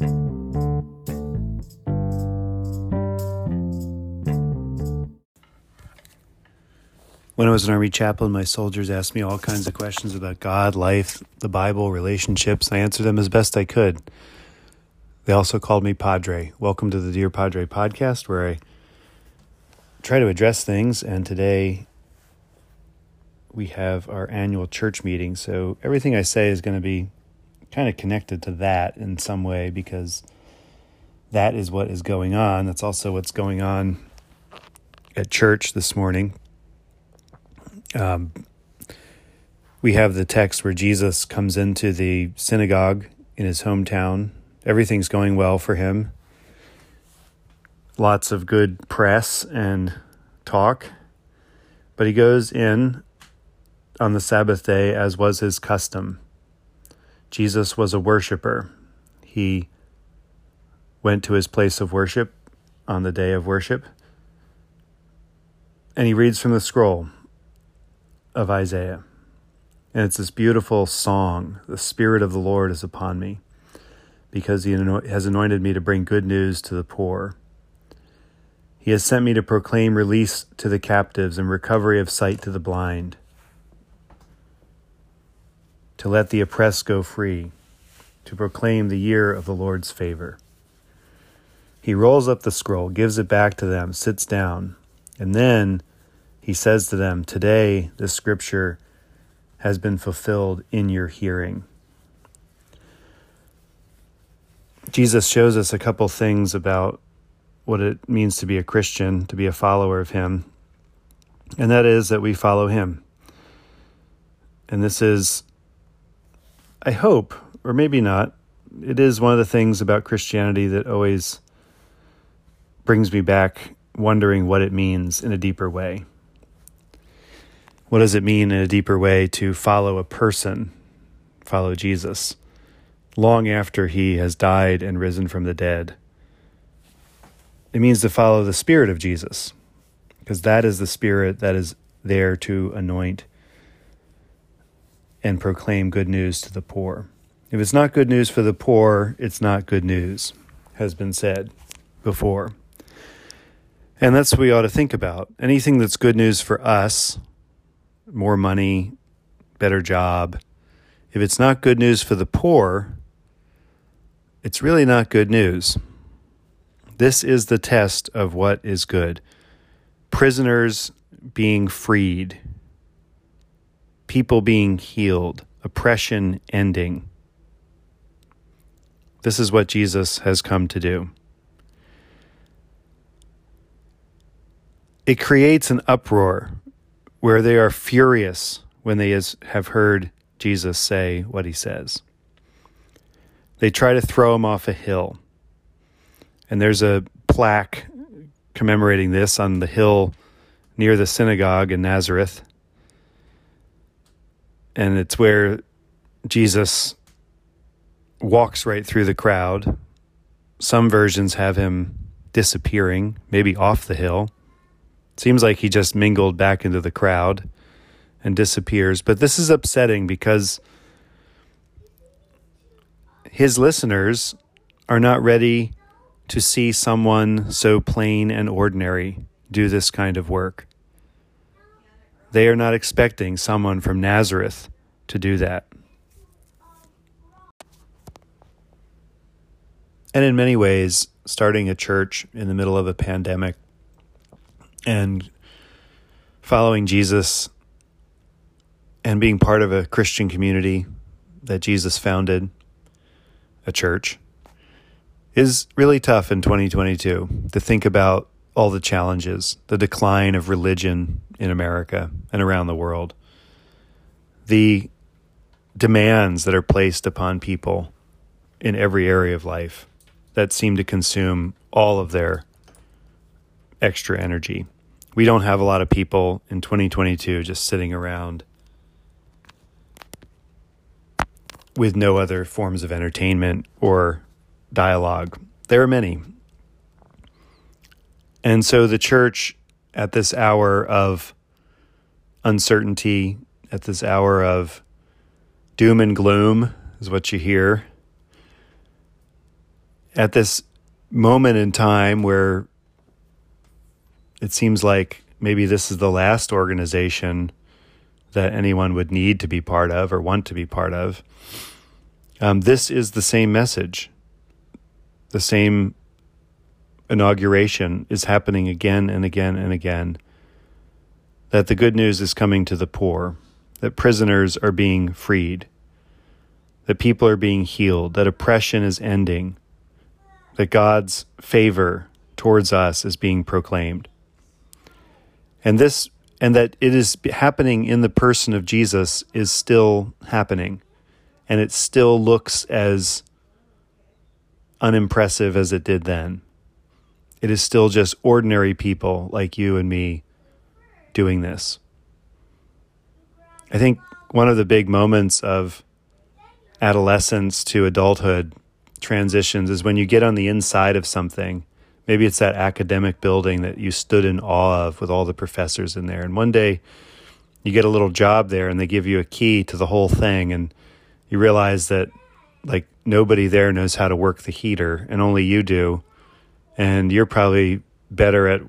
When I was an Army chaplain, my soldiers asked me all kinds of questions about God, life, the Bible, relationships. I answered them as best I could. They also called me Padre. Welcome to the Dear Padre podcast, where I try to address things. And today we have our annual church meeting. So everything I say is going to be kind of connected to that in some way because that is what is going on. That's also what's going on at church this morning um, we have the text where Jesus comes into the synagogue in his hometown. Everything's going well for him. Lots of good press and talk. But he goes in on the Sabbath day as was his custom. Jesus was a worshiper. He went to his place of worship on the day of worship and he reads from the scroll of Isaiah. And it's this beautiful song The Spirit of the Lord is upon me, because He has anointed me to bring good news to the poor. He has sent me to proclaim release to the captives and recovery of sight to the blind, to let the oppressed go free, to proclaim the year of the Lord's favor. He rolls up the scroll, gives it back to them, sits down, and then he says to them, Today the scripture has been fulfilled in your hearing. Jesus shows us a couple things about what it means to be a Christian, to be a follower of Him, and that is that we follow Him. And this is, I hope, or maybe not, it is one of the things about Christianity that always brings me back wondering what it means in a deeper way. What does it mean in a deeper way to follow a person, follow Jesus, long after he has died and risen from the dead? It means to follow the Spirit of Jesus, because that is the Spirit that is there to anoint and proclaim good news to the poor. If it's not good news for the poor, it's not good news, has been said before. And that's what we ought to think about. Anything that's good news for us more money, better job. If it's not good news for the poor, it's really not good news. This is the test of what is good. Prisoners being freed, people being healed, oppression ending. This is what Jesus has come to do. It creates an uproar where they are furious when they have heard Jesus say what he says. They try to throw him off a hill. And there's a plaque commemorating this on the hill near the synagogue in Nazareth. And it's where Jesus walks right through the crowd. Some versions have him disappearing, maybe off the hill. Seems like he just mingled back into the crowd and disappears. But this is upsetting because his listeners are not ready to see someone so plain and ordinary do this kind of work. They are not expecting someone from Nazareth to do that. And in many ways, starting a church in the middle of a pandemic and following Jesus and being part of a Christian community that Jesus founded, a church, is really tough in 2022 to think about all the challenges, the decline of religion in America and around the world, the demands that are placed upon people in every area of life that seem to consume all of their extra energy. We don't have a lot of people in 2022 just sitting around with no other forms of entertainment or dialogue. There are many. And so the church at this hour of uncertainty, at this hour of doom and gloom, is what you hear, at this moment in time where it seems like maybe this is the last organization that anyone would need to be part of or want to be part of. Um, this is the same message. The same inauguration is happening again and again and again. That the good news is coming to the poor, that prisoners are being freed, that people are being healed, that oppression is ending, that God's favor towards us is being proclaimed. And this and that it is happening in the person of Jesus is still happening. And it still looks as unimpressive as it did then. It is still just ordinary people like you and me doing this. I think one of the big moments of adolescence to adulthood transitions is when you get on the inside of something Maybe it's that academic building that you stood in awe of with all the professors in there. And one day you get a little job there and they give you a key to the whole thing and you realize that like nobody there knows how to work the heater and only you do. And you're probably better at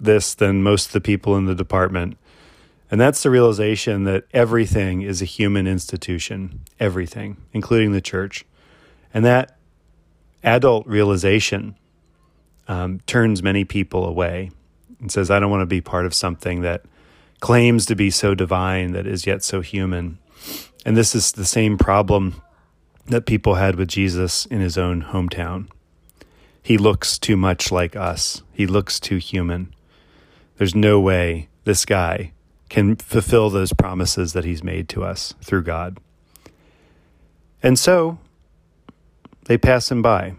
this than most of the people in the department. And that's the realization that everything is a human institution, everything, including the church. And that adult realization um, turns many people away and says, I don't want to be part of something that claims to be so divine that is yet so human. And this is the same problem that people had with Jesus in his own hometown. He looks too much like us, he looks too human. There's no way this guy can fulfill those promises that he's made to us through God. And so they pass him by.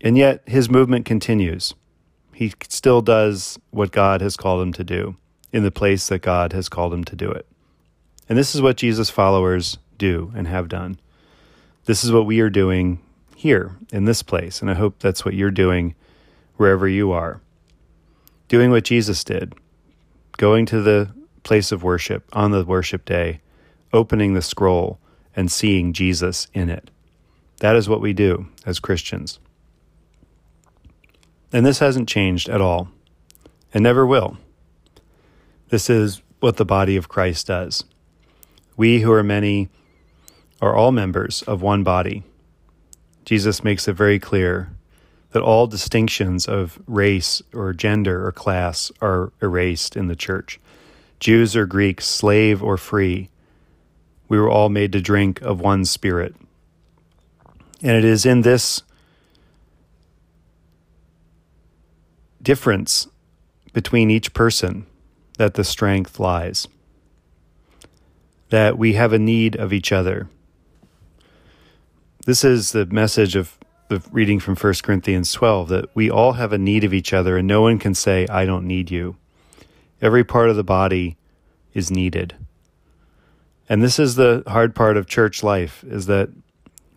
And yet his movement continues. He still does what God has called him to do in the place that God has called him to do it. And this is what Jesus' followers do and have done. This is what we are doing here in this place. And I hope that's what you're doing wherever you are. Doing what Jesus did, going to the place of worship on the worship day, opening the scroll, and seeing Jesus in it. That is what we do as Christians. And this hasn't changed at all and never will. This is what the body of Christ does. We who are many are all members of one body. Jesus makes it very clear that all distinctions of race or gender or class are erased in the church. Jews or Greeks, slave or free, we were all made to drink of one spirit. And it is in this difference between each person that the strength lies. That we have a need of each other. This is the message of the reading from 1 Corinthians 12 that we all have a need of each other and no one can say, I don't need you. Every part of the body is needed. And this is the hard part of church life is that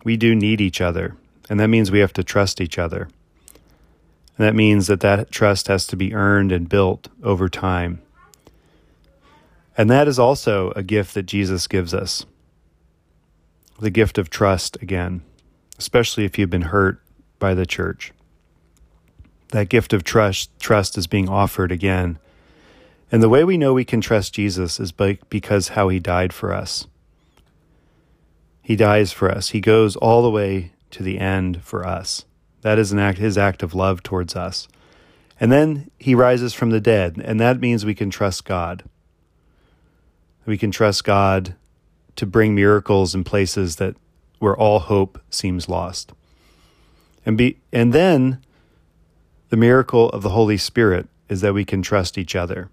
we do need each other. And that means we have to trust each other. And that means that that trust has to be earned and built over time. And that is also a gift that Jesus gives us the gift of trust again, especially if you've been hurt by the church. That gift of trust, trust is being offered again. And the way we know we can trust Jesus is by, because how he died for us. He dies for us. He goes all the way to the end for us. That is an act, his act of love towards us. And then he rises from the dead, and that means we can trust God. We can trust God to bring miracles in places that where all hope seems lost. And be and then the miracle of the Holy Spirit is that we can trust each other.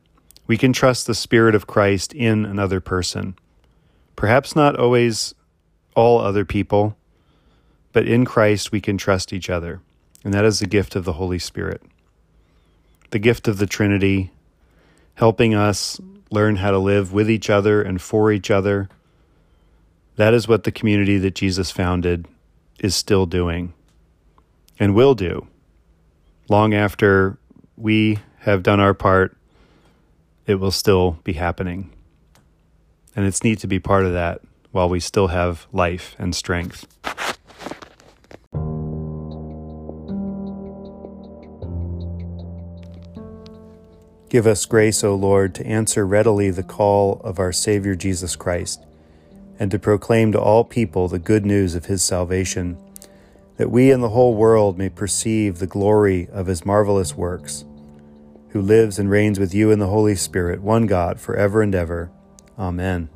We can trust the Spirit of Christ in another person. Perhaps not always all other people, but in Christ, we can trust each other, and that is the gift of the Holy Spirit. The gift of the Trinity, helping us learn how to live with each other and for each other. That is what the community that Jesus founded is still doing and will do long after we have done our part. It will still be happening. And it's neat to be part of that while we still have life and strength. Give us grace, O Lord, to answer readily the call of our Savior Jesus Christ and to proclaim to all people the good news of his salvation, that we and the whole world may perceive the glory of his marvelous works, who lives and reigns with you in the Holy Spirit, one God, for ever and ever. Amen.